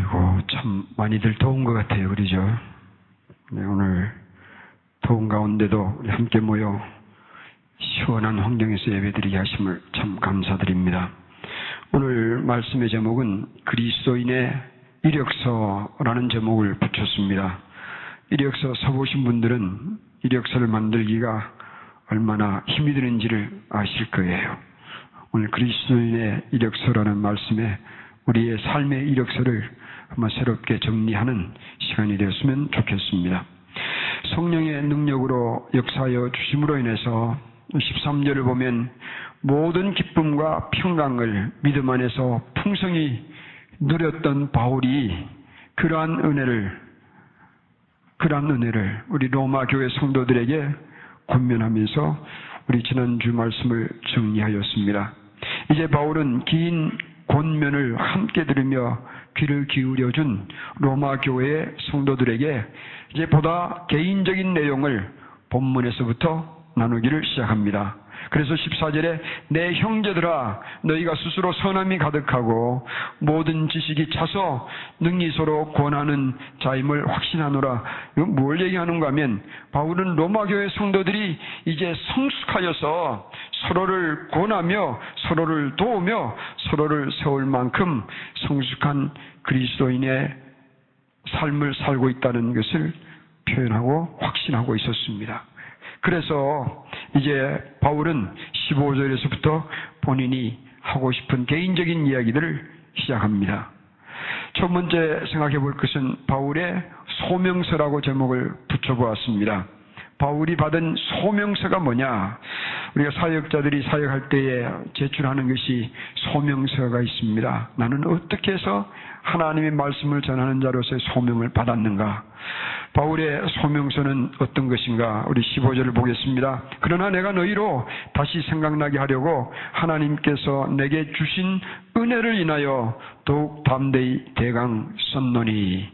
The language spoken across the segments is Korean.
아이고, 참 많이들 더운 것 같아요. 그러죠? 네, 오늘 더운 가운데도 우리 함께 모여 시원한 환경에서 예배드리게 하심을 참 감사드립니다. 오늘 말씀의 제목은 그리스도인의 이력서라는 제목을 붙였습니다. 이력서 써보신 분들은 이력서를 만들기가 얼마나 힘이 드는지를 아실 거예요. 오늘 그리스도인의 이력서라는 말씀에 우리의 삶의 이력서를 한번 새롭게 정리하는 시간이 되었으면 좋겠습니다. 성령의 능력으로 역사하여 주심으로 인해서 13절을 보면 모든 기쁨과 평강을 믿음 안에서 풍성히 누렸던 바울이 그러한 은혜를 그러한 은혜를 우리 로마 교회 성도들에게 권면하면서 우리 지난주 말씀을 정리하였습니다. 이제 바울은 긴 권면을 함께 들으며 귀를 기울여준 로마 교회의 성도들에게 이제 보다 개인적인 내용을 본문에서부터 나누기를 시작합니다. 그래서 14절에 내 형제들아 너희가 스스로 선함이 가득하고 모든 지식이 차서 능히 서로 권하는 자임을 확신하노라. 이건 뭘 얘기하는가 하면 바울은 로마 교회 성도들이 이제 성숙하여서 서로를 권하며 서로를 도우며 서로를 세울 만큼 성숙한 그리스도인의 삶을 살고 있다는 것을 표현하고 확신하고 있었습니다. 그래서 이제 바울은 15절에서부터 본인이 하고 싶은 개인적인 이야기들을 시작합니다. 첫 번째 생각해 볼 것은 바울의 소명서라고 제목을 붙여보았습니다. 바울이 받은 소명서가 뭐냐? 우리가 사역자들이 사역할 때에 제출하는 것이 소명서가 있습니다. 나는 어떻게 해서 하나님의 말씀을 전하는 자로서의 소명을 받았는가? 바울의 소명서는 어떤 것인가? 우리 15절을 보겠습니다. 그러나 내가 너희로 다시 생각나게 하려고 하나님께서 내게 주신 은혜를 인하여 더욱 담대히 대강 썼노니.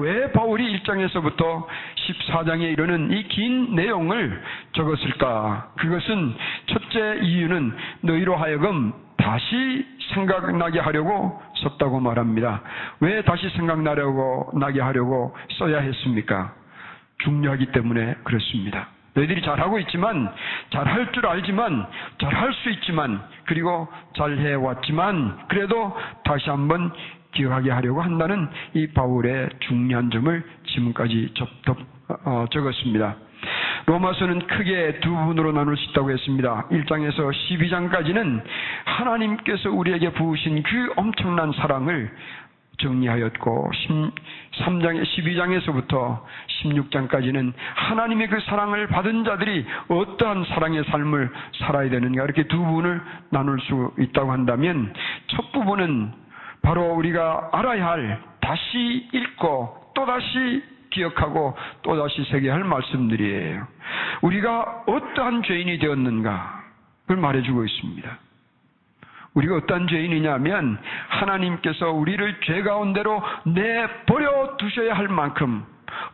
왜 바울이 1장에서부터 14장에 이르는 이 긴 내용을 적었을까? 그것은 첫째 이유는 너희로 하여금 다시 생각나게 하려고 썼다고 말합니다. 왜 다시 생각나려고 나게 하려고 써야 했습니까? 중요하기 때문에 그렇습니다. 너희들이 잘하고 있지만, 잘할 줄 알지만, 잘할 수 있지만, 그리고 잘해왔지만, 그래도 다시 한번 기억하게 하려고 한다는 이 바울의 중요한 점을 지금까지 접 접, 어, 적었습니다. 로마서는 크게 두 부분으로 나눌 수 있다고 했습니다. 1장에서 12장까지는 하나님께서 우리에게 부으신 그 엄청난 사랑을 정리하였고 13장에 12장에서부터 16장까지는 하나님의 그 사랑을 받은 자들이 어떠한 사랑의 삶을 살아야 되는가 이렇게 두 부분을 나눌 수 있다고 한다면 첫 부분은 바로 우리가 알아야 할 다시 읽고 또다시 기억하고 또다시 새겨할 말씀들이에요. 우리가 어떠한 죄인이 되었는가 그걸 말해주고 있습니다. 우리가 어떤 죄인이냐면 하나님께서 우리를 죄 가운데로 내버려 두셔야 할 만큼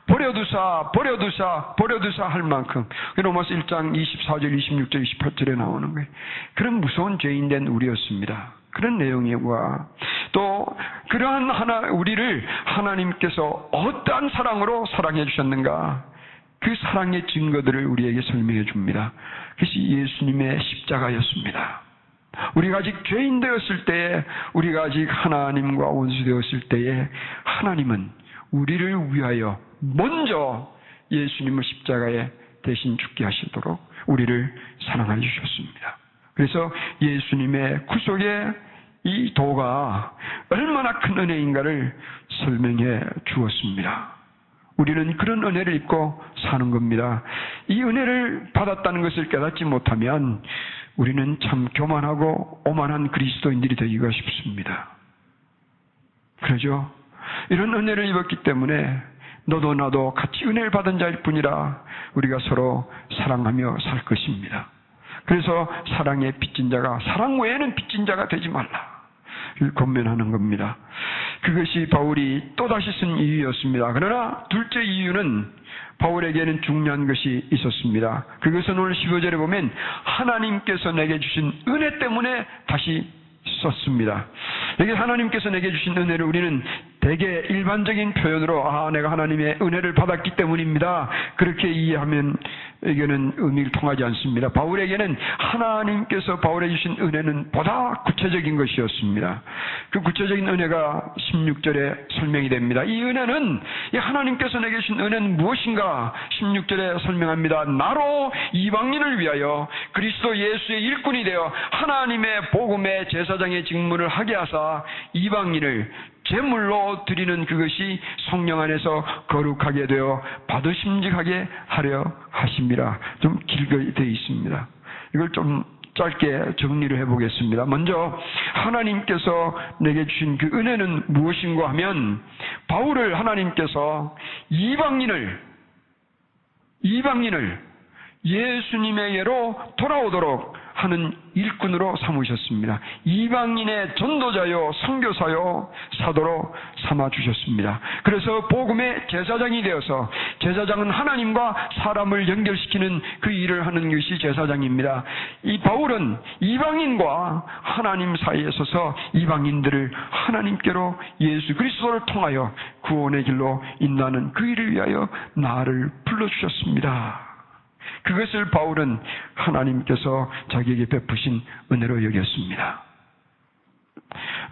버려두사 버려두사 버려두사 할 만큼 로마서 1장 24절 26절 28절에 나오는 거예요. 그런 무서운 죄인 된 우리였습니다. 그런 내용이와 또 그러한 하나 우리를 하나님께서 어떠한 사랑으로 사랑해 주셨는가 그 사랑의 증거들을 우리에게 설명해 줍니다. 그것이 예수님의 십자가였습니다. 우리가 아직 죄인 되었을 때에 우리가 아직 하나님과 원수 되었을 때에 하나님은 우리를 위하여 먼저 예수님을 십자가에 대신 죽게 하시도록 우리를 사랑해 주셨습니다. 그래서 예수님의 구속의 이 도가 얼마나 큰 은혜인가를 설명해 주었습니다. 우리는 그런 은혜를 입고 사는 겁니다. 이 은혜를 받았다는 것을 깨닫지 못하면 우리는 참 교만하고 오만한 그리스도인들이 되기가 쉽습니다. 그러죠? 이런 은혜를 입었기 때문에 너도 나도 같이 은혜를 받은 자일 뿐이라 우리가 서로 사랑하며 살 것입니다. 그래서 사랑의 빚진 자가 사랑 외에는 빚진 자가 되지 말라. 권면하는 겁니다. 그것이 바울이 또다시 쓴 이유였습니다. 그러나 둘째 이유는 바울에게는 중요한 것이 있었습니다. 그것은 오늘 15절에 보면 하나님께서 내게 주신 은혜 때문에 다시 썼습니다. 여기 하나님께서 내게 주신 은혜를 우리는 대개 일반적인 표현으로 아 내가 하나님의 은혜를 받았기 때문입니다. 그렇게 이해하면 에게는 의미를 통하지 않습니다. 바울에게는 하나님께서 바울에 주신 은혜는 보다 구체적인 것이었습니다. 그 구체적인 은혜가 16절에 설명이 됩니다. 이 은혜는 이 하나님께서 내게 주신 은혜는 무엇인가? 16절에 설명합니다. 나로 이방인을 위하여 그리스도 예수의 일꾼이 되어 하나님의 복음의 제사장의 직무를 하게 하사 이방인을 제물로 드리는 그것이 성령 안에서 거룩하게 되어 받으심직하게 하려 하십니다. 좀 길게 되어 있습니다. 이걸 좀 짧게 정리를 해보겠습니다. 먼저 하나님께서 내게 주신 그 은혜는 무엇인가 하면 바울을 하나님께서 이방인을 이방인을 예수님에게로 돌아오도록 하는 일꾼으로 삼으셨습니다. 이방인의 전도자요, 선교사요, 사도로 삼아 주셨습니다. 그래서 복음의 제사장이 되어서 제사장은 하나님과 사람을 연결시키는 그 일을 하는 것이 제사장입니다. 이 바울은 이방인과 하나님 사이에 서서 이방인들을 하나님께로 예수 그리스도를 통하여 구원의 길로 인도하는 그 일을 위하여 나를 불러 주셨습니다. 그것을 바울은 하나님께서 자기에게 베푸신 은혜로 여겼습니다.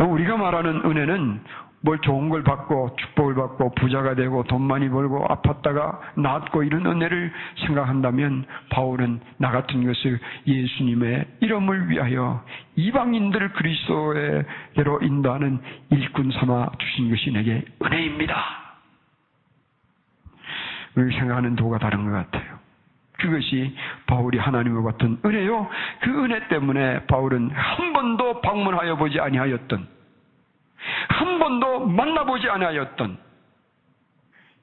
우리가 말하는 은혜는 뭘 좋은 걸 받고 축복을 받고 부자가 되고 돈 많이 벌고 아팠다가 낫고 이런 은혜를 생각한다면 바울은 나 같은 것을 예수님의 이름을 위하여 이방인들을 그리스도에게로 인도하는 일꾼 삼아 주신 것이 내게 은혜입니다. 우리 생각하는 도가 다른 것 같아요. 그것이 바울이 하나님을 받던 은혜요. 그 은혜 때문에 바울은 한 번도 방문하여 보지 아니하였던, 한 번도 만나보지 아니하였던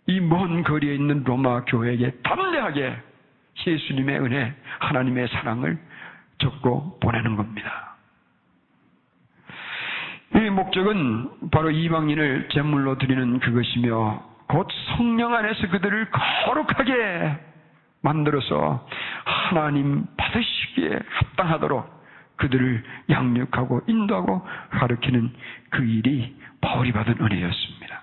이 먼 거리에 있는 로마 교회에게 담대하게 예수님의 은혜, 하나님의 사랑을 적고 보내는 겁니다. 이 목적은 바로 이방인을 제물로 드리는 그것이며 곧 성령 안에서 그들을 거룩하게 만들어서 하나님 받으시기에 합당하도록 그들을 양육하고 인도하고 가르치는 그 일이 바울이 받은 은혜였습니다.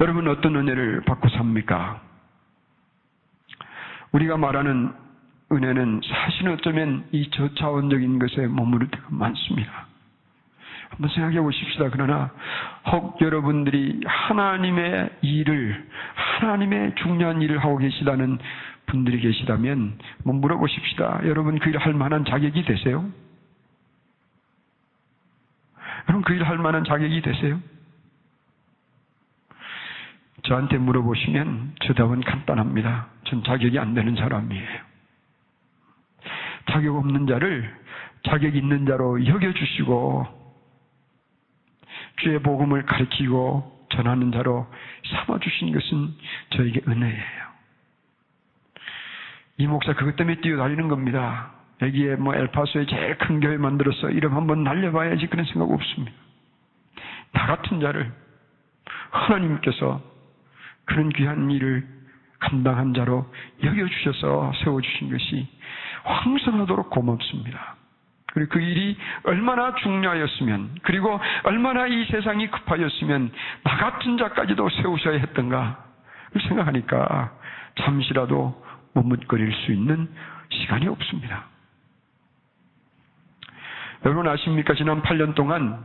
여러분 어떤 은혜를 받고 삽니까? 우리가 말하는 은혜는 사실은 어쩌면 이 저차원적인 것에 머무를 때가 많습니다. 한번 생각해 보십시다. 그러나 혹 여러분들이 하나님의 일을 하나님의 중요한 일을 하고 계시다는 분들이 계시다면 뭐 물어보십시다. 여러분 그 일 할 만한 자격이 되세요? 여러분 그일 할 만한 자격이 되세요? 저한테 물어보시면 저 답은 간단합니다. 전 자격이 안 되는 사람이에요. 자격 없는 자를 자격 있는 자로 여겨주시고 주의 복음을 가르치고 전하는 자로 삼아주신 것은 저에게 은혜예요. 이 목사 그것 때문에 뛰어다니는 겁니다. 여기에 뭐 엘파소에 제일 큰 교회 만들어서 이름 한번 날려봐야지 그런 생각 없습니다. 나 같은 자를 하나님께서 그런 귀한 일을 감당한 자로 여겨주셔서 세워주신 것이 황성하도록 고맙습니다. 그리고 그 일이 얼마나 중요하였으면, 그리고 얼마나 이 세상이 급하였으면, 나 같은 자까지도 세우셔야 했던가, 생각하니까 잠시라도 머뭇거릴 수 있는 시간이 없습니다. 여러분 아십니까? 지난 8년 동안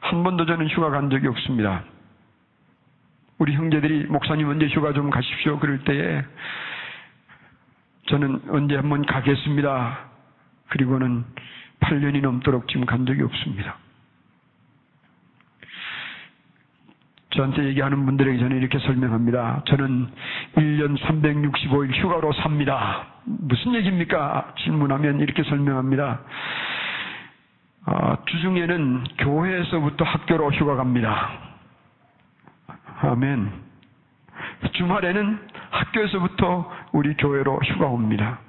한 번도 저는 휴가 간 적이 없습니다. 우리 형제들이 목사님 언제 휴가 좀 가십시오. 그럴 때에 저는 언제 한번 가겠습니다. 그리고는 8년이 넘도록 지금 간 적이 없습니다. 저한테 얘기하는 분들에게 저는 이렇게 설명합니다. 저는 1년 365일 휴가로 삽니다. 무슨 얘기입니까? 질문하면 이렇게 설명합니다. 어, 주중에는 교회에서부터 학교로 휴가 갑니다. 아멘. 주말에는 학교에서부터 우리 교회로 휴가 옵니다.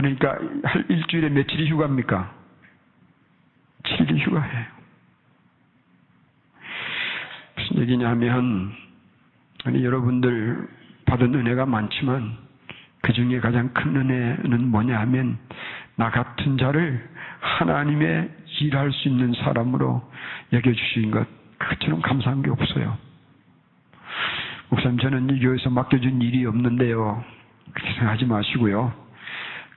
그러니까 일주일에 며칠이 휴가입니까? 7일 휴가예요. 무슨 얘기냐면 아니 여러분들 받은 은혜가 많지만 그 중에 가장 큰 은혜는 뭐냐 하면 나 같은 자를 하나님의 일할 수 있는 사람으로 여겨주신 것, 그처럼 감사한 게 없어요. 목사님, 저는 이 교회에서 맡겨준 일이 없는데요. 그렇게 생각하지 마시고요.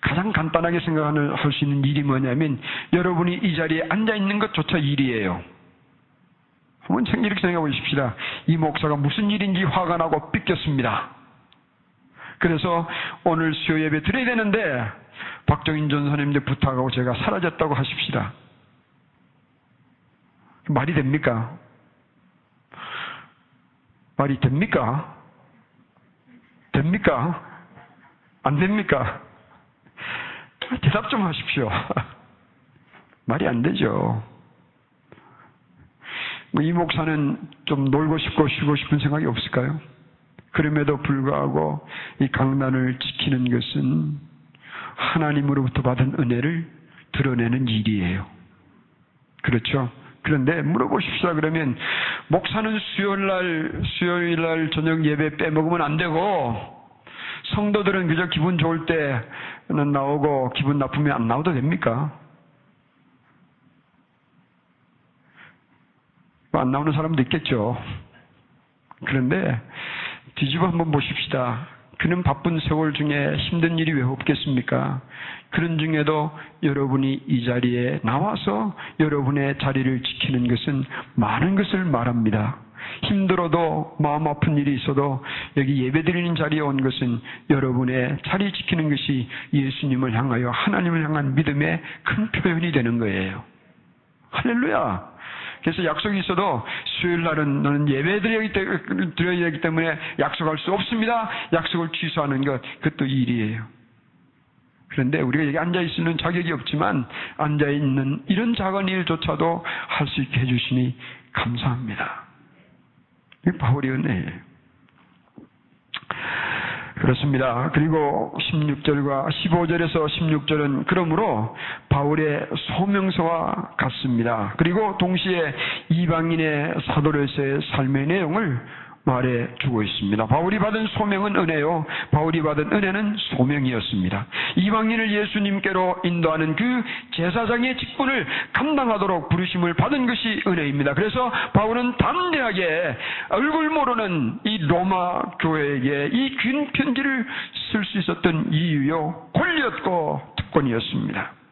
가장 간단하게 생각하는, 할수 있는 일이 뭐냐면, 여러분이 이 자리에 앉아 있는 것조차 일이에요. 한번 이렇게 생각해 보십시다. 이 목사가 무슨 일인지 화가 나고 삐꼈습니다. 그래서 오늘 수요 예배 드려야 되는데, 박정인 전사님들 부탁하고 제가 사라졌다고 하십시다. 말이 됩니까? 말이 됩니까? 됩니까? 안 됩니까? 대답 좀 하십시오. 말이 안 되죠. 뭐이 목사는 좀 놀고 싶고 쉬고 싶은 생각이 없을까요? 그럼에도 불구하고 이 강단을 지키는 것은 하나님으로부터 받은 은혜를 드러내는 일이에요. 그렇죠? 그런데 물어보십시오. 그러면 목사는 수요일 날, 수요일 날 저녁 예배 빼먹으면 안 되고 성도들은 그저 기분 좋을 때는 나오고 기분 나쁘면 안 나와도 됩니까? 뭐안 나오는 사람도 있겠죠. 그런데 뒤집어 한번 보십시다. 그는 바쁜 세월 중에 힘든 일이 왜 없겠습니까? 그런 중에도 여러분이 이 자리에 나와서 여러분의 자리를 지키는 것은 많은 것을 말합니다. 힘들어도 마음 아픈 일이 있어도 여기 예배드리는 자리에 온 것은 여러분의 자리 지키는 것이 예수님을 향하여 하나님을 향한 믿음의 큰 표현이 되는 거예요. 할렐루야! 그래서 약속이 있어도 수요일 날은 너는 예배 드려야 하기 때문에 약속할 수 없습니다. 약속을 취소하는 것, 그것도 일이에요. 그런데 우리가 여기 앉아 있는 자격이 없지만 앉아 있는 이런 작은 일조차도 할 수 있게 해주시니 감사합니다. 이 바울의 은혜예요. 그렇습니다. 그리고 16절과 15절에서 16절은 그러므로 바울의 소명서와 같습니다. 그리고 동시에 이방인의 사도로서의 삶의 내용을 말해 주고 있습니다. 바울이 받은 소명은 은혜요. 바울이 받은 은혜는 소명이었습니다. 이방인을 예수님께로 인도하는 그 제사장의 직분을 감당하도록 부르심을 받은 것이 은혜입니다. 그래서 바울은 담대하게 얼굴 모르는 이 로마 교회에게 이긴 편지를 쓸 수 있었던 이유요. 권리였고 특권이었습니다.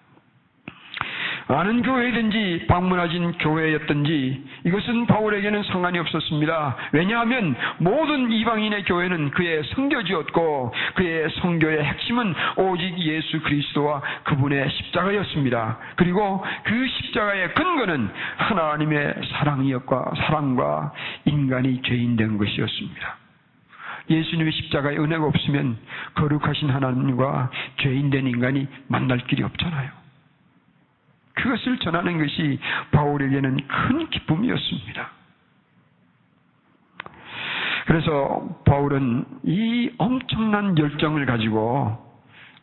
아는 교회든지 방문하진 교회였든지 이것은 바울에게는 상관이 없었습니다. 왜냐하면 모든 이방인의 교회는 그의 성교지였고 그의 성교의 핵심은 오직 예수 그리스도와 그분의 십자가였습니다. 그리고 그 십자가의 근거는 하나님의 사랑이었과 사랑과 인간이 죄인 된 것이었습니다. 예수님의 십자가의 은혜가 없으면 거룩하신 하나님과 죄인된 인간이 만날 길이 없잖아요. 그것을 전하는 것이 바울에게는 큰 기쁨이었습니다. 그래서 바울은 이 엄청난 열정을 가지고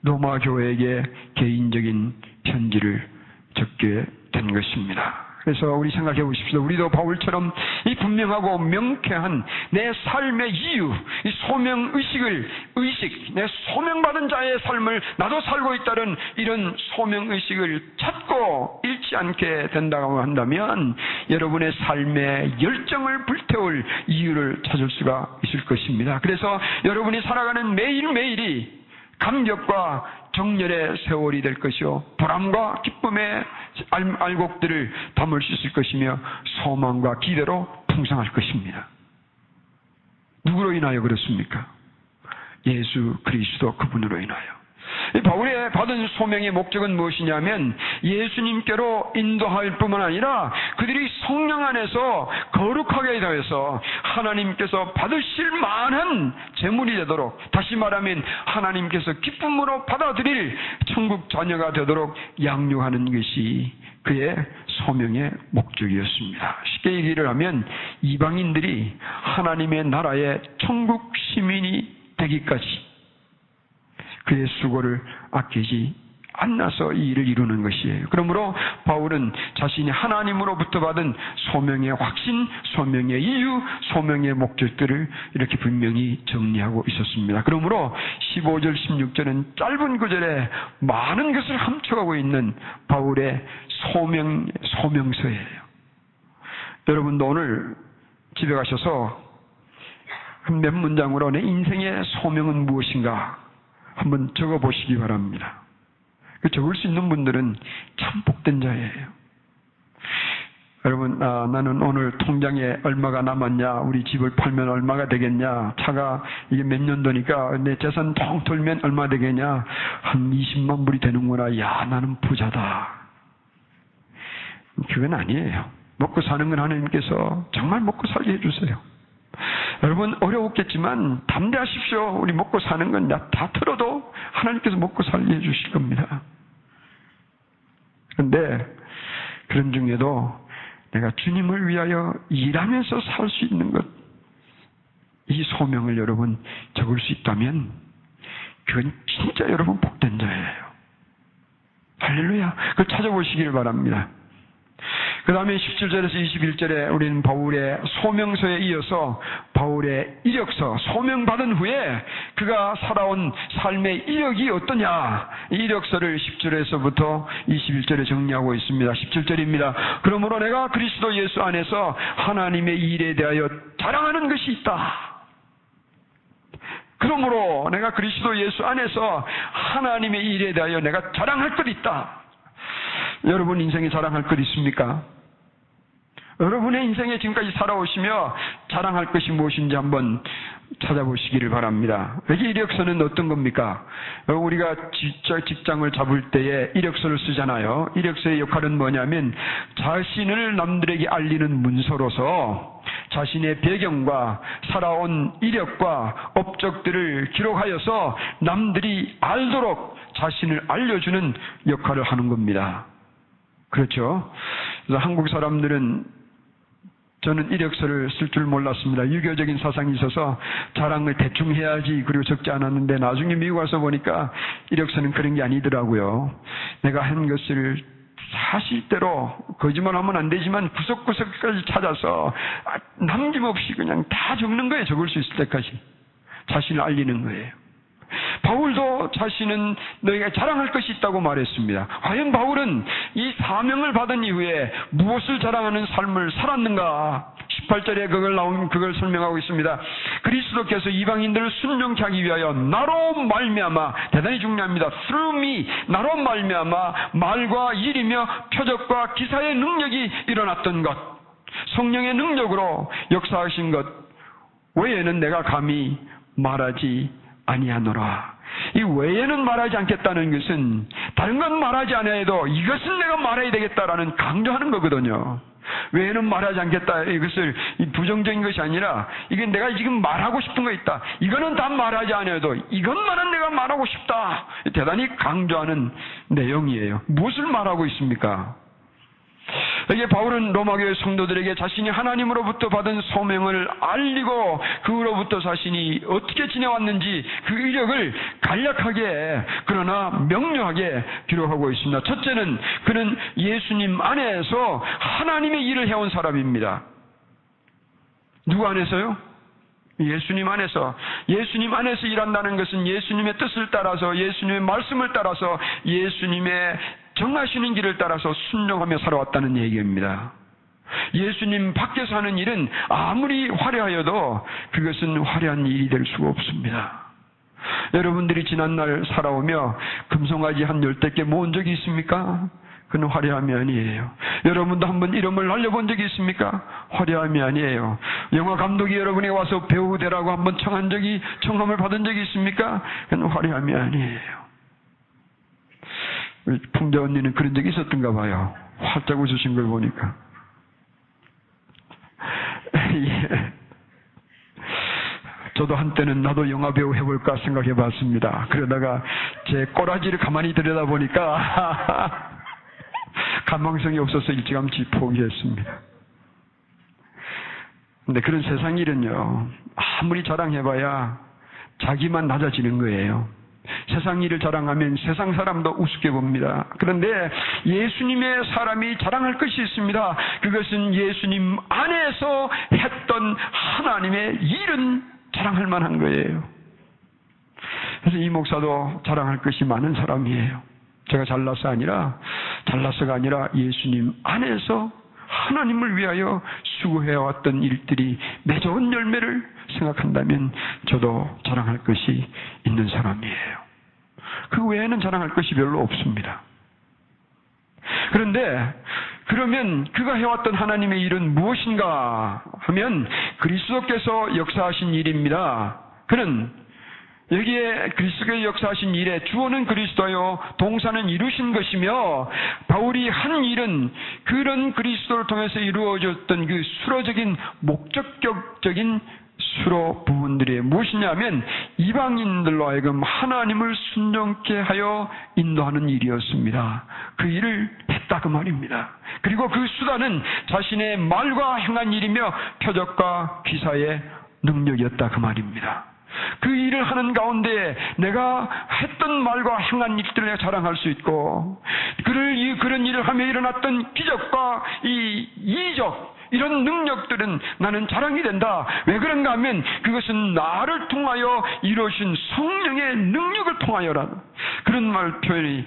로마 교회에게 개인적인 편지를 적게 된 것입니다. 그래서 우리 생각해 보십시오. 우리도 바울처럼 이 분명하고 명쾌한 내 삶의 이유, 이 소명 의식을 의식, 내 소명받은 자의 삶을 나도 살고 있다는 이런 소명 의식을 찾고 잃지 않게 된다고 한다면 여러분의 삶의 열정을 불태울 이유를 찾을 수가 있을 것입니다. 그래서 여러분이 살아가는 매일매일이 감격과 정렬의 세월이 될 것이요. 보람과 기쁨의 알곡들을 담을 수 있을 것이며 소망과 기대로 풍성할 것입니다. 누구로 인하여 그렇습니까? 예수 그리스도 그분으로 인하여. 바울의 받은 소명의 목적은 무엇이냐면 예수님께로 인도할 뿐만 아니라 그들이 성령 안에서 거룩하게 되어서 하나님께서 받으실 만한 재물이 되도록 다시 말하면 하나님께서 기쁨으로 받아들일 천국 자녀가 되도록 양육하는 것이 그의 소명의 목적이었습니다. 쉽게 얘기를 하면 이방인들이 하나님의 나라의 천국 시민이 되기까지 그의 수고를 아끼지 않나서 이 일을 이루는 것이에요. 그러므로 바울은 자신이 하나님으로부터 받은 소명의 확신, 소명의 이유, 소명의 목적들을 이렇게 분명히 정리하고 있었습니다. 그러므로 15절, 16절은 짧은 구절에 많은 것을 함축하고 있는 바울의 소명, 소명서예요. 여러분도 오늘 집에 가셔서 몇 문장으로 내 인생의 소명은 무엇인가 한번 적어 보시기 바랍니다. 그 적을 수 있는 분들은 참 복된 자예요. 여러분, 아, 나는 오늘 통장에 얼마가 남았냐, 우리 집을 팔면 얼마가 되겠냐, 차가 이게 몇 년도니까 내 재산 통 돌면 얼마 되겠냐, 한 20만 불이 되는구나, 야, 나는 부자다. 그건 아니에요. 먹고 사는 건 하나님께서 정말 먹고 살게 해주세요. 여러분 어려웠겠지만 담대하십시오. 우리 먹고 사는 건 다 틀어도 하나님께서 먹고 살게 해주실 겁니다. 그런데 그런 중에도 내가 주님을 위하여 일하면서 살 수 있는 것, 이 소명을 여러분 적을 수 있다면 그건 진짜 여러분 복된 자예요. 할렐루야. 그걸 찾아보시기를 바랍니다. 그 다음에 17절에서 21절에 우리는 바울의 소명서에 이어서 바울의 이력서, 소명받은 후에 그가 살아온 삶의 이력이 어떠냐, 이력서를 10절에서부터 21절에 정리하고 있습니다. 17절입니다. 그러므로 내가 그리스도 예수 안에서 하나님의 일에 대하여 자랑하는 것이 있다. 그러므로 내가 그리스도 예수 안에서 하나님의 일에 대하여 내가 자랑할 것 있다. 여러분 인생에 자랑할 것 있습니까? 여러분의 인생에 지금까지 살아오시며 자랑할 것이 무엇인지 한번 찾아보시기를 바랍니다. 여기 이력서는 어떤 겁니까? 우리가 직장을 잡을 때에 이력서를 쓰잖아요. 이력서의 역할은 뭐냐면 자신을 남들에게 알리는 문서로서 자신의 배경과 살아온 이력과 업적들을 기록하여서 남들이 알도록 자신을 알려주는 역할을 하는 겁니다. 그렇죠? 그래서 한국 사람들은 저는 이력서를 쓸 줄 몰랐습니다. 유교적인 사상이 있어서 자랑을 대충 해야지 그리고 적지 않았는데 나중에 미국 와서 보니까 이력서는 그런 게 아니더라고요. 내가 한 것을 사실대로 거짓말하면 안 되지만 구석구석까지 찾아서 남김없이 그냥 다 적는 거예요. 적을 수 있을 때까지 자신을 알리는 거예요. 바울도 자신은 너희가 자랑할 것이 있다고 말했습니다. 과연 바울은 이 사명을 받은 이후에 무엇을 자랑하는 삶을 살았는가? 18절에 그걸 나온 그걸 설명하고 있습니다. 그리스도께서 이방인들을 순종케 하기 위하여 나로 말미암아 대단히 중요합니다. through me 나로 말미암아 말과 일이며 표적과 기사의 능력이 일어났던 것 성령의 능력으로 역사하신 것 외에는 내가 감히 말하지 아니하노라. 이 외에는 말하지 않겠다는 것은 다른 건 말하지 않아도 이것은 내가 말해야 되겠다라는 강조하는 거거든요. 외에는 말하지 않겠다. 이것을 부정적인 것이 아니라 이게 내가 지금 말하고 싶은 거 있다. 이거는 다 말하지 않아도 이것만은 내가 말하고 싶다. 대단히 강조하는 내용이에요. 무엇을 말하고 있습니까? 이게 바울은 로마교회 성도들에게 자신이 하나님으로부터 받은 소명을 알리고 그로부터 자신이 어떻게 지내왔는지 그 이력을 간략하게 그러나 명료하게 기록하고 있습니다. 첫째는 그는 예수님 안에서 하나님의 일을 해온 사람입니다. 누구 안에서요? 예수님 안에서 예수님 안에서 일한다는 것은 예수님의 뜻을 따라서 예수님의 말씀을 따라서 예수님의 정하시는 길을 따라서 순종하며 살아왔다는 얘기입니다. 예수님 밖에서 하는 일은 아무리 화려하여도 그것은 화려한 일이 될 수가 없습니다. 여러분들이 지난날 살아오며 금송아지 한 열댓 개 모은 적이 있습니까? 그는 화려함이 아니에요. 여러분도 한번 이름을 날려본 적이 있습니까? 화려함이 아니에요. 영화 감독이 여러분이 와서 배우 되라고 한번 청한 적이, 청함을 받은 적이 있습니까? 그는 화려함이 아니에요. 풍자 언니는 그런 적이 있었던가 봐요. 활짝 웃으신 걸 보니까. 예. 저도 한때는 나도 영화배우 해볼까 생각해 봤습니다. 그러다가 제 꼬라지를 가만히 들여다 보니까 가망성이 없어서 일찌감치 포기했습니다. 근데 그런 세상 일은요, 아무리 자랑해봐야 자기만 낮아지는 거예요. 세상 일을 자랑하면 세상 사람도 우습게 봅니다. 그런데 예수님의 사람이 자랑할 것이 있습니다. 그것은 예수님 안에서 했던 하나님의 일은 자랑할 만한 거예요. 그래서 이 목사도 자랑할 것이 많은 사람이에요. 제가 잘나서 아니라, 잘나서가 아니라 예수님 안에서 하나님을 위하여 수고해왔던 일들이 매좋은 열매를 생각한다면 저도 자랑할 것이 있는 사람이에요. 그 외에는 자랑할 것이 별로 없습니다. 그런데 그러면 그가 해왔던 하나님의 일은 무엇인가 하면 그리스도께서 역사하신 일입니다. 그는 여기에 그리스도의 역사하신 일에 주어는 그리스도요 동사는 이루신 것이며 바울이 한 일은 그런 그리스도를 통해서 이루어졌던 그 수로적인 목적격적인 수로 부분들이 무엇이냐면 이방인들로 하여금 하나님을 순종케 하여 인도하는 일이었습니다. 그 일을 했다 그 말입니다. 그리고 그 수단은 자신의 말과 행한 일이며 표적과 기사의 능력이었다 그 말입니다. 그 일을 하는 가운데 내가 했던 말과 행한 일들을 자랑할 수 있고 그를 그런 일을 하며 일어났던 기적과 이 이적 이런 능력들은 나는 자랑이 된다. 왜 그런가 하면 그것은 나를 통하여 이루어진 성령의 능력을 통하여라. 그런 말 표현이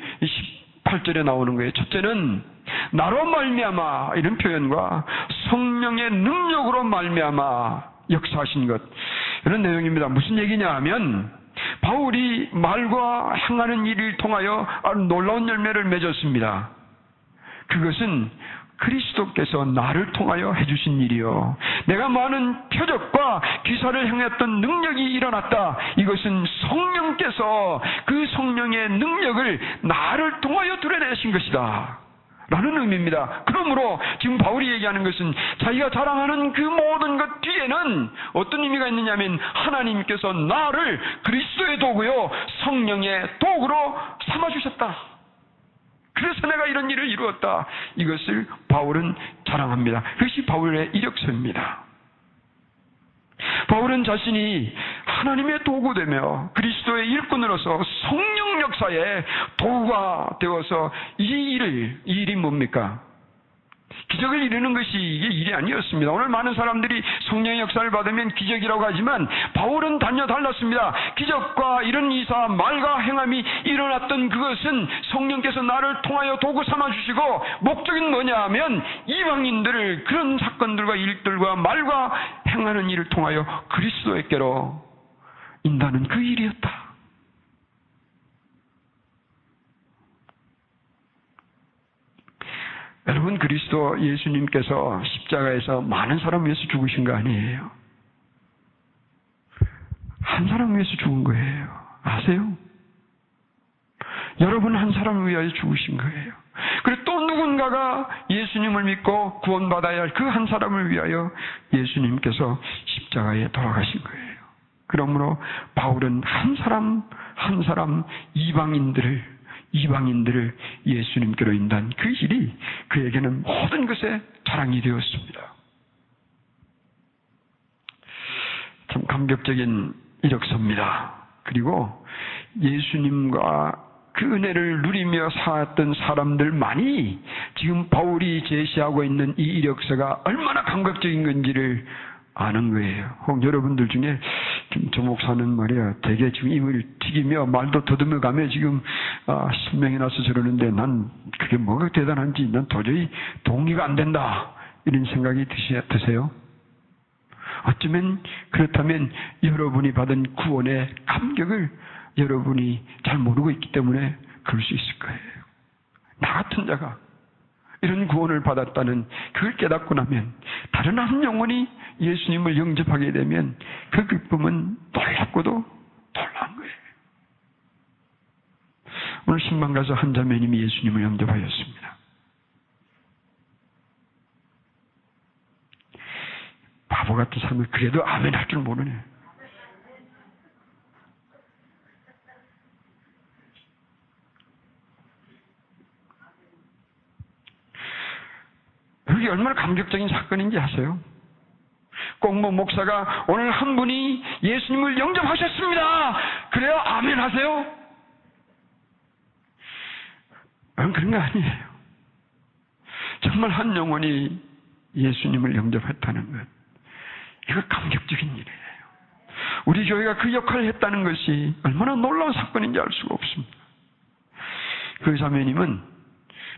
18절에 나오는 거예요. 첫째는 나로 말미암아 이런 표현과 성령의 능력으로 말미암아 역사하신 것 이런 내용입니다. 무슨 얘기냐 하면 바울이 말과 행하는 일을 통하여 놀라운 열매를 맺었습니다. 그것은 그리스도께서 나를 통하여 해주신 일이요. 내가 많은 표적과 기사를 행했던 능력이 일어났다. 이것은 성령께서 그 성령의 능력을 나를 통하여 드러내신 것이다. 라는 의미입니다. 그러므로 지금 바울이 얘기하는 것은 자기가 자랑하는 그 모든 것 뒤에는 어떤 의미가 있느냐면 하나님께서 나를 그리스도의 도구요 성령의 도구로 삼아 주셨다. 그래서 내가 이런 일을 이루었다. 이것을 바울은 자랑합니다. 그것이 바울의 이력서입니다. 바울은 자신이 하나님의 도구되며 그리스도의 일꾼으로서 성령 역사의 도구가 되어서 이 일을, 이 일이 뭡니까? 기적을 이루는 것이 이게 일이 아니었습니다. 오늘 많은 사람들이 성령의 역사를 받으면 기적이라고 하지만 바울은 단여 달랐습니다. 기적과 이런 이사, 말과 행함이 일어났던 그것은 성령께서 나를 통하여 도구 삼아 주시고 목적은 뭐냐 하면 이방인들을 그런 사건들과 일들과 말과 행하는 일을 통하여 그리스도에게로 인다는 그 일이었다. 여러분 그리스도 예수님께서 십자가에서 많은 사람 위해서 죽으신 거 아니에요. 한 사람 위해서 죽은 거예요. 아세요? 여러분 한 사람을 위하여 죽으신 거예요. 그리고 또 누군가가 예수님을 믿고 구원받아야 할 그 한 사람을 위하여 예수님께서 십자가에 돌아가신 거예요. 그러므로 바울은 한 사람 한 사람 이방인들을 이방인들을 예수님께로 인도한 그 일이 그에게는 모든 것에 자랑이 되었습니다. 참 감격적인 이력서입니다. 그리고 예수님과 그 은혜를 누리며 살았던 사람들만이 지금 바울이 제시하고 있는 이 이력서가 얼마나 감격적인 건지를 아는 거예요. 혹 여러분들 중에 저 목사는 말이야 되게 지금 입을 튀기며 말도 더듬어 가며 지금 아, 신명이 나서 저러는데 난 그게 뭐가 대단한지 난 도저히 동의가 안 된다 이런 생각이 드세요? 어쩌면 그렇다면 여러분이 받은 구원의 감격을 여러분이 잘 모르고 있기 때문에 그럴 수 있을 거예요. 나 같은 자가 이런 구원을 받았다는 그걸 깨닫고 나면 다른 한 영혼이 예수님을 영접하게 되면 그 기쁨은 놀랍고도 놀라운 거예요. 오늘 신방 가서 한 자매님이 예수님을 영접하였습니다. 바보 같은 사람을 그래도 아멘 할 줄 모르네. 얼마나 감격적인 사건인지 아세요? 꼭뭐 목사가 오늘 한 분이 예수님을 영접하셨습니다. 그래요? 아멘 하세요? 그런 거 아니에요. 정말 한 영혼이 예수님을 영접했다는 것. 이거 감격적인 일이에요. 우리 교회가 그 역할을 했다는 것이 얼마나 놀라운 사건인지 알 수가 없습니다. 그 사모님은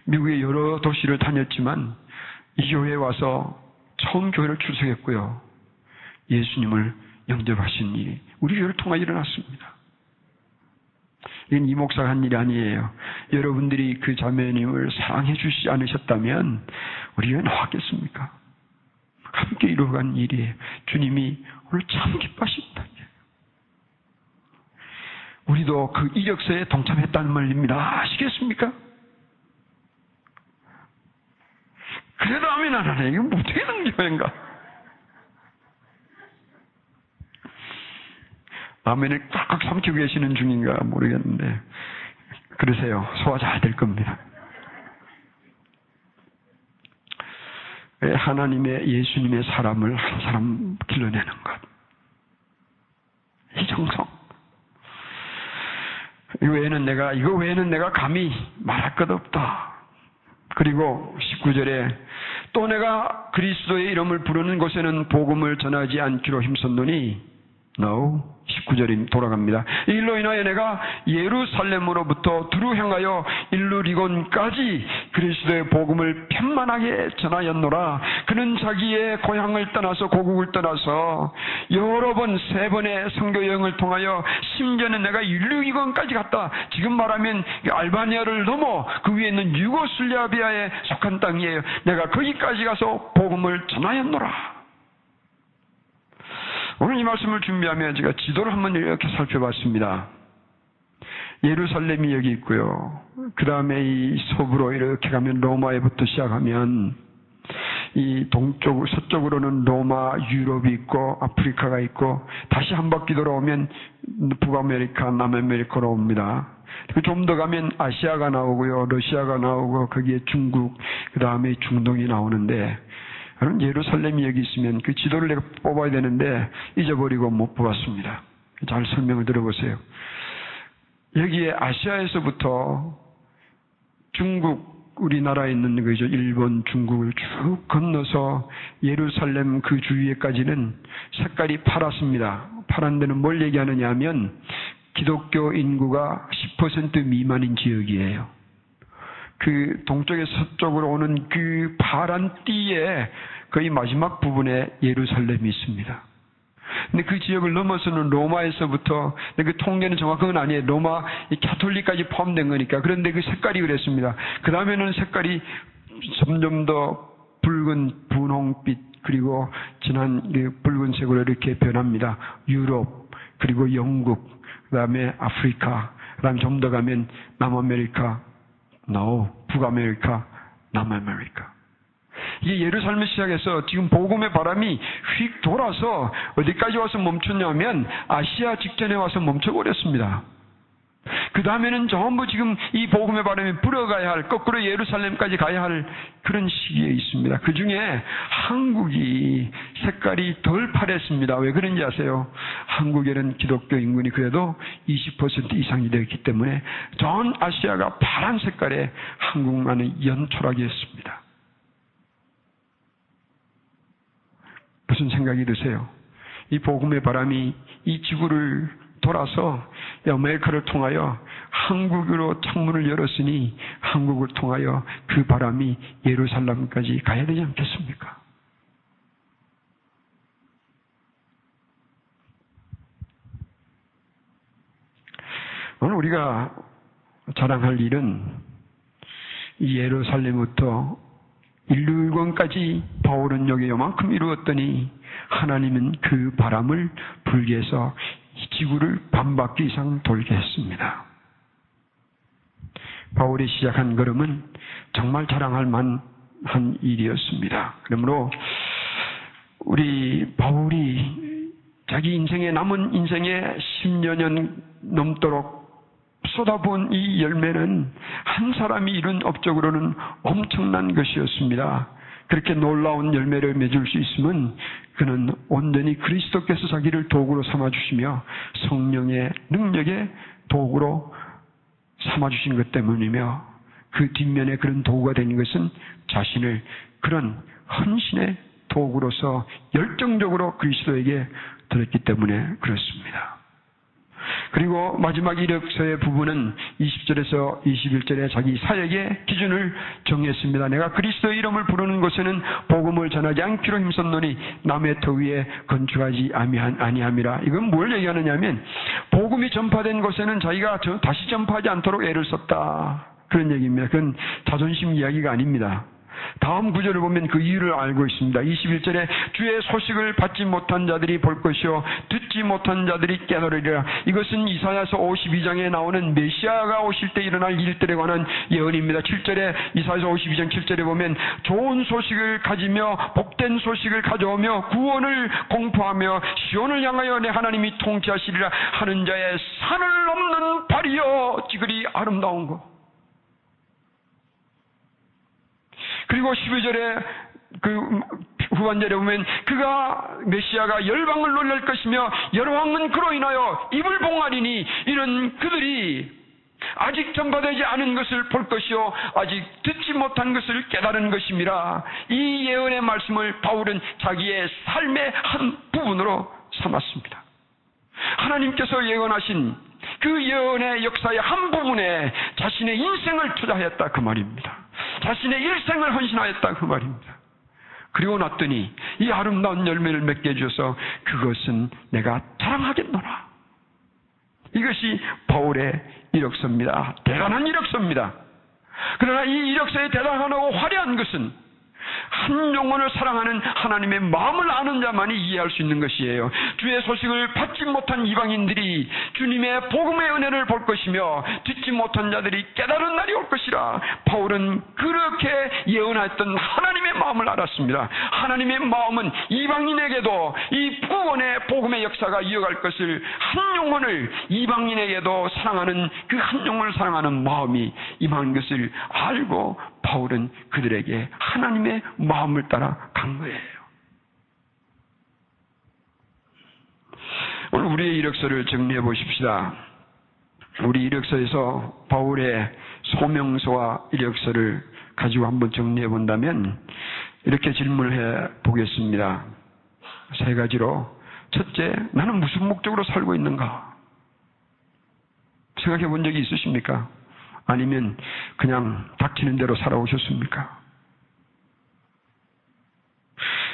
미국의 여러 도시를 다녔지만 이 교회에 와서 처음 교회를 출석했고요. 예수님을 영접하신 일이 우리 교회를 통해 일어났습니다. 이건 이 목사가 한 일이 아니에요. 여러분들이 그 자매님을 사랑해 주시지 않으셨다면 우리 교회는 왔겠습니까? 함께 이루어간 일이에요. 주님이 오늘 참 기뻐하신다. 우리도 그 이력서에 동참했다는 말입니다. 아시겠습니까? 그래도 아멘 안 하네. 이거 뭐 되는 교회인가? 아멘을 꽉꽉 삼키고 계시는 중인가 모르겠는데. 그러세요. 소화 잘 될 겁니다. 하나님의 예수님의 사람을 한 사람 길러내는 것. 이 정성. 이 외에는 내가, 이거 외에는 내가 감히 말할 것 없다. 그리고 19절에 또 내가 그리스도의 이름을 부르는 곳에는 복음을 전하지 않기로 힘썼노니 No. 19절이 돌아갑니다. 일로 인하여 내가 예루살렘으로부터 두루 향하여 일루리곤까지 그리스도의 복음을 편만하게 전하였노라. 그는 자기의 고향을 떠나서 고국을 떠나서 여러 번 세 번의 선교 여행을 통하여 심지어는 내가 일루리곤까지 갔다. 지금 말하면 알바니아를 넘어 그 위에 있는 유고슬리아비아에 속한 땅이에요. 내가 거기까지 가서 복음을 전하였노라. 오늘 이 말씀을 준비하며 제가 지도를 한번 이렇게 살펴봤습니다. 예루살렘이 여기 있고요. 그 다음에 이 서부로 이렇게 가면 로마에부터 시작하면 이 동쪽, 서쪽으로는 로마, 유럽이 있고 아프리카가 있고 다시 한 바퀴 돌아오면 북아메리카, 남아메리카로 옵니다. 좀 더 가면 아시아가 나오고요. 러시아가 나오고 거기에 중국, 그 다음에 중동이 나오는데 여러분 예루살렘이 여기 있으면 그 지도를 내가 뽑아야 되는데 잊어버리고 못 뽑았습니다. 잘 설명을 들어보세요. 여기에 아시아에서부터 중국 우리나라에 있는 거죠. 일본, 중국을 쭉 건너서 예루살렘 그 주위에까지는 색깔이 파랗습니다. 파란 데는 뭘 얘기하느냐 하면 기독교 인구가 10% 미만인 지역이에요. 그 동쪽에 서쪽으로 오는 그 파란 띠에 거의 마지막 부분에 예루살렘이 있습니다. 근데 그 지역을 넘어서는 로마에서부터, 그 통계는 정확한 건 아니에요. 로마, 이 카톨릭까지 포함된 거니까. 그런데 그 색깔이 그랬습니다. 그 다음에는 색깔이 점점 더 붉은 분홍빛, 그리고 진한 그 붉은색으로 이렇게 변합니다. 유럽, 그리고 영국, 그 다음에 아프리카, 그 다음에 좀더 가면 남아메리카, no, 북아메리카, 남아메리카. 이게 예루살렘 시작해서 지금 복음의 바람이 휙 돌아서 어디까지 와서 멈췄냐면 아시아 직전에 와서 멈춰버렸습니다. 그 다음에는 전부 지금 이 복음의 바람이 불어가야 할, 거꾸로 예루살렘까지 가야 할 그런 시기에 있습니다. 그 중에 한국이 색깔이 덜 파랬습니다. 왜 그런지 아세요? 한국에는 기독교 인구이 그래도 20% 이상이 되었기 때문에 전 아시아가 파란 색깔에 한국만은 연초라게 했습니다. 무슨 생각이 드세요? 이 복음의 바람이 이 지구를 돌아서 아메리카를 통하여 한국으로 창문을 열었으니 한국을 통하여 그 바람이 예루살렘까지 가야 되지 않겠습니까? 오늘 우리가 자랑할 일은 이 예루살렘부터 인류일권까지 바울은 여기 요만큼 이루었더니 하나님은 그 바람을 불게 해서 지구를 반바퀴 이상 돌게 했습니다. 바울이 시작한 걸음은 정말 자랑할 만한 일이었습니다. 그러므로 우리 바울이 자기 인생에 남은 인생에 10여 년 넘도록 쏟아본 이 열매는 한 사람이 이룬 업적으로는 엄청난 것이었습니다. 그렇게 놀라운 열매를 맺을 수 있으면 그는 온전히 그리스도께서 자기를 도구로 삼아주시며 성령의 능력의 도구로 삼아주신 것 때문이며 그 뒷면에 그런 도구가 되는 것은 자신을 그런 헌신의 도구로서 열정적으로 그리스도에게 들었기 때문에 그렇습니다. 그리고 마지막 이력서의 부분은 20절에서 21절에 자기 사역의 기준을 정했습니다. 내가 그리스도의 이름을 부르는 곳에는 복음을 전하지 않기로 힘썼노니 남의 터 위에 건축하지 아니함이라. 이건 뭘 얘기하느냐면 복음이 전파된 곳에는 자기가 다시 전파하지 않도록 애를 썼다. 그런 얘기입니다. 그건 자존심 이야기가 아닙니다. 다음 구절을 보면 그 이유를 알고 있습니다. 21절에 주의 소식을 받지 못한 자들이 볼 것이요 듣지 못한 자들이 깨달으리라. 이것은 이사야서 52장에 나오는 메시아가 오실 때 일어날 일들에 관한 예언입니다. 7절에 이사야서 52장 7절에 보면 좋은 소식을 가지며 복된 소식을 가져오며 구원을 공포하며 시온을 향하여 내 하나님이 통치하시리라 하는 자의 산을 넘는 발이여 지글이 아름다운 것. 그리고 12절에 그 후반절에 보면 그가 메시아가 열방을 놀랄 것이며 열왕은 그로 인하여 입을 봉하리니 이는 그들이 아직 전파되지 않은 것을 볼 것이요 아직 듣지 못한 것을 깨달은 것입니다. 이 예언의 말씀을 바울은 자기의 삶의 한 부분으로 삼았습니다. 하나님께서 예언하신 그 예언의 역사의 한 부분에 자신의 인생을 투자했다 그 말입니다. 자신의 일생을 헌신하였다 그 말입니다. 그리고 났더니 이 아름다운 열매를 맺게 해줘서 그것은 내가 자랑하겠노라. 이것이 바울의 이력서입니다. 대단한 이력서입니다. 그러나 이 이력서의 대단하고 화려한 것은 한 영혼을 사랑하는 하나님의 마음을 아는 자만이 이해할 수 있는 것이에요. 주의 소식을 받지 못한 이방인들이 주님의 복음의 은혜를 볼 것이며 듣지 못한 자들이 깨달은 날이 올 것이라. 바울은 그렇게 예언했던 하나님의 마음을 알았습니다. 하나님의 마음은 이방인에게도 이 구원의 복음의 역사가 이어갈 것을 한 영혼을 이방인에게도 사랑하는 그 한 영혼을 사랑하는 마음이 임한 것을 알고 바울은 그들에게 하나님의 마음을 따라 간 거예요. 오늘 우리의 이력서를 정리해 보십시다. 우리 이력서에서 바울의 소명서와 이력서를 가지고 한번 정리해 본다면 이렇게 질문을 해 보겠습니다. 세 가지로 첫째, 나는 무슨 목적으로 살고 있는가? 생각해 본 적이 있으십니까? 아니면 그냥 닥치는 대로 살아오셨습니까?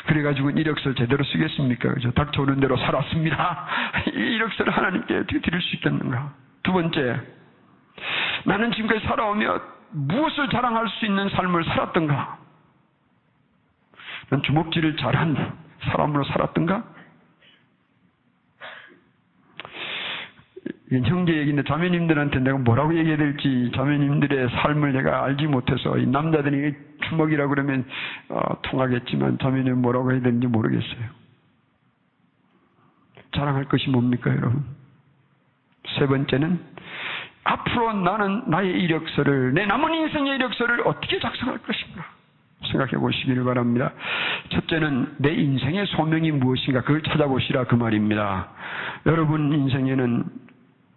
그래가지고 이력서 제대로 쓰겠습니까? 그죠? 닥쳐오는 대로 살았습니다. 이 이력서를 하나님께 어떻게 드릴 수 있겠는가? 두 번째, 나는 지금까지 살아오며 무엇을 자랑할 수 있는 삶을 살았던가? 난 주먹질을 잘한 사람으로 살았던가? 형제 얘기인데 자매님들한테 내가 뭐라고 얘기해야 될지 자매님들의 삶을 내가 알지 못해서 이 남자들이 주먹이라 그러면 어, 통하겠지만 자매님 뭐라고 해야 되는지 모르겠어요. 자랑할 것이 뭡니까 여러분? 세 번째는 앞으로 나는 나의 이력서를 내 남은 인생의 이력서를 어떻게 작성할 것인가 생각해 보시기를 바랍니다. 첫째는 내 인생의 소명이 무엇인가 그걸 찾아보시라 그 말입니다. 여러분 인생에는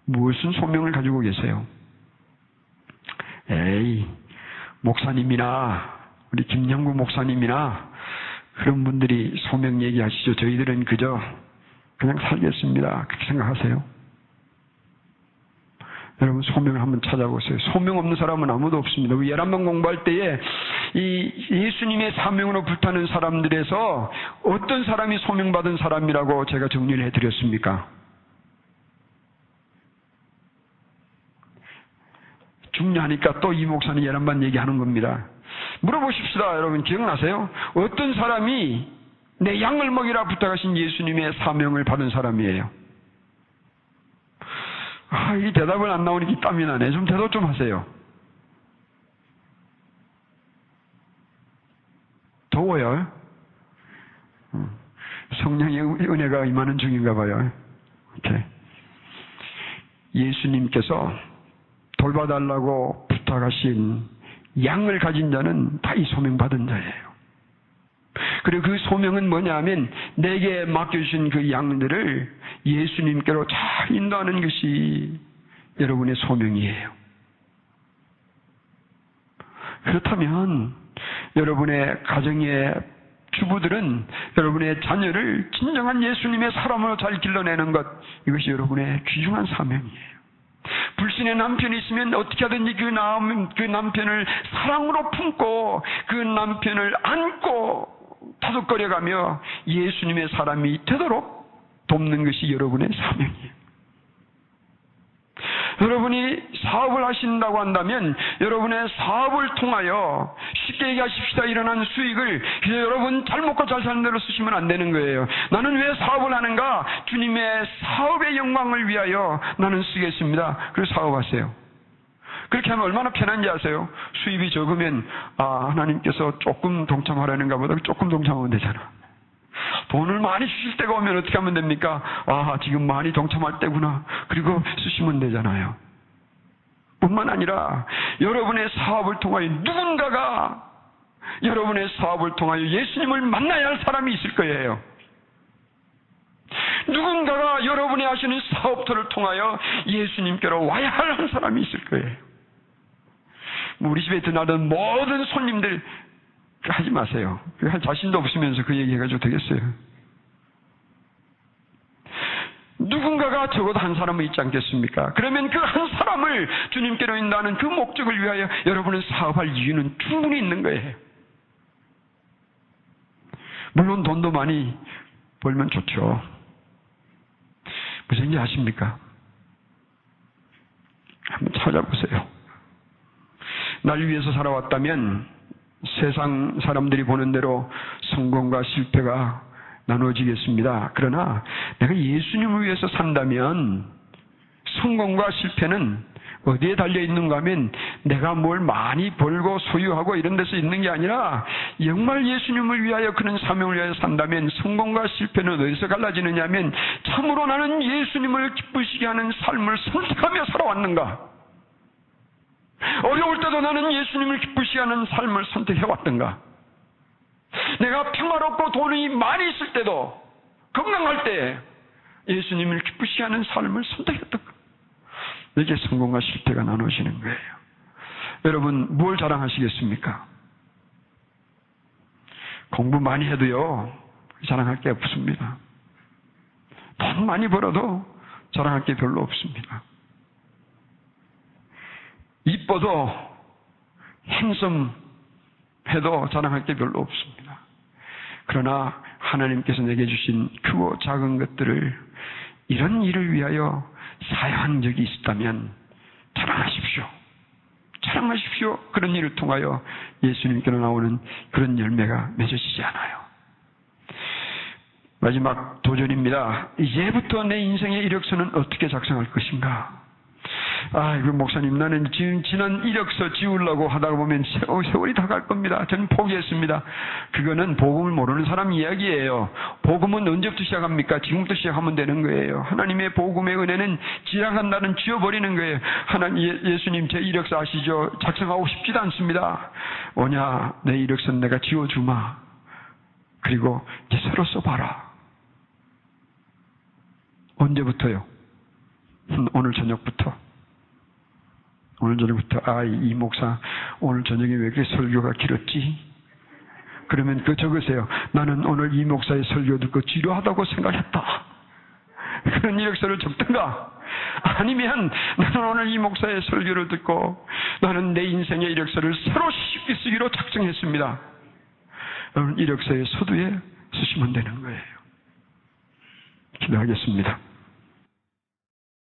무슨 소명을 가지고 계세요? 에이, 목사님이나, 우리 김영구 목사님이나, 그런 분들이 소명 얘기하시죠. 저희들은 그저 그냥 살겠습니다. 그렇게 생각하세요. 여러분 소명을 한번 찾아보세요. 소명 없는 사람은 아무도 없습니다. 우리 열한번 공부할 때에 이 예수님의 사명으로 불타는 사람들에서 어떤 사람이 소명받은 사람이라고 제가 정리를 해드렸습니까? 중요하니까 또 이 목사님 열한번 얘기하는 겁니다. 물어보십시다. 여러분 기억나세요? 어떤 사람이 내 양을 먹이라 부탁하신 예수님의 사명을 받은 사람이에요. 아, 이 대답을 안 나오니까 땀이 나네. 좀 대답 좀 하세요. 더워요. 음. 성령의 은혜가 임하는 중인가 봐요. 이렇게. 예수님께서 돌봐달라고 부탁하신 양을 가진 자는 다 이 소명 받은 자예요. 그리고 그 소명은 뭐냐면 내게 맡겨주신 그 양들을 예수님께로 잘 인도하는 것이 여러분의 소명이에요. 그렇다면 여러분의 가정의 주부들은 여러분의 자녀를 진정한 예수님의 사람으로 잘 길러내는 것, 이것이 여러분의 귀중한 사명이에요. 불신의 남편이 있으면 어떻게 하든지 그, 남, 그 남편을 사랑으로 품고 그 남편을 안고 타덕거려가며 예수님의 사람이 되도록 돕는 것이 여러분의 사명이에요. 여러분이 사업을 하신다고 한다면 여러분의 사업을 통하여 쉽게 얘기하십시다 일어난 수익을 여러분 잘 먹고 잘 사는 대로 쓰시면 안 되는 거예요. 나는 왜 사업을 하는가? 주님의 사업의 영광을 위하여 나는 쓰겠습니다. 그래서 사업하세요. 그렇게 하면 얼마나 편한지 아세요? 수입이 적으면 아 하나님께서 조금 동참하라는가 보다 조금 동참하면 되잖아. 돈을 많이 주실 때가 오면 어떻게 하면 됩니까? 아, 지금 많이 동참할 때구나. 그리고 쓰시면 되잖아요. 뿐만 아니라 여러분의 사업을 통하여 누군가가 여러분의 사업을 통하여 예수님을 만나야 할 사람이 있을 거예요. 누군가가 여러분이 하시는 사업들을 통하여 예수님께로 와야 할 한 사람이 있을 거예요. 우리 집에 드나든 모든 손님들 하지 마세요. 할 자신도 없으면서 그 얘기 해가지고 되겠어요. 누군가가 적어도 한 사람은 있지 않겠습니까? 그러면 그 한 사람을 주님께로 인도하는 그 목적을 위하여 여러분은 사업할 이유는 충분히 있는 거예요. 물론 돈도 많이 벌면 좋죠. 무슨 일 아십니까? 한번 찾아보세요. 날 위해서 살아왔다면 세상 사람들이 보는 대로 성공과 실패가 나누어지겠습니다. 그러나 내가 예수님을 위해서 산다면 성공과 실패는 어디에 달려 있는가 하면 내가 뭘 많이 벌고 소유하고 이런 데서 있는 게 아니라 정말 예수님을 위하여 그런 사명을 위하여 산다면 성공과 실패는 어디서 갈라지느냐 하면 참으로 나는 예수님을 기쁘시게 하는 삶을 선택하며 살아왔는가? 어려울 때도 나는 예수님을 기쁘시게 하는 삶을 선택해왔던가? 내가 평화롭고 돈이 많이 있을 때도 건강할 때 예수님을 기쁘시게 하는 삶을 선택했던가? 이게 성공과 실패가 나눠지는 거예요. 여러분, 뭘 자랑하시겠습니까? 공부 많이 해도요, 자랑할 게 없습니다. 돈 많이 벌어도 자랑할 게 별로 없습니다. 이뻐도 행성 해도 자랑할 게 별로 없습니다. 그러나 하나님께서 내게 주신 크고 작은 것들을 이런 일을 위하여 사용한 적이 있다면 자랑하십시오. 자랑하십시오. 그런 일을 통하여 예수님께로 나오는 그런 열매가 맺어지지 않아요. 마지막 도전입니다. 이제부터 내 인생의 이력서는 어떻게 작성할 것인가? 아, 이거 목사님, 나는 지금 지난 이력서 지우려고 하다가 보면 세월이 다 갈 겁니다. 저는 포기했습니다. 그거는 복음을 모르는 사람 이야기예요. 복음은 언제부터 시작합니까? 지금부터 시작하면 되는 거예요. 하나님의 복음의 은혜는 지나간 날은 지워버리는 거예요. 하나님, 예, 예수님 제 이력서 아시죠? 작성하고 싶지도 않습니다. 오냐, 내 이력서는 내가 지워주마. 그리고 새로 써봐라. 언제부터요? 음, 오늘 저녁부터. 오늘 저녁부터 아, 이 목사 오늘 저녁에 왜 이렇게 설교가 길었지? 그러면 그 적으세요. 나는 오늘 이 목사의 설교 듣고 지루하다고 생각했다. 그런 이력서를 적든가. 아니면 나는 오늘 이 목사의 설교를 듣고 나는 내 인생의 이력서를 새로 쉽게 쓰기로 작정했습니다. 이력서의 서두에 쓰시면 되는 거예요. 기도하겠습니다.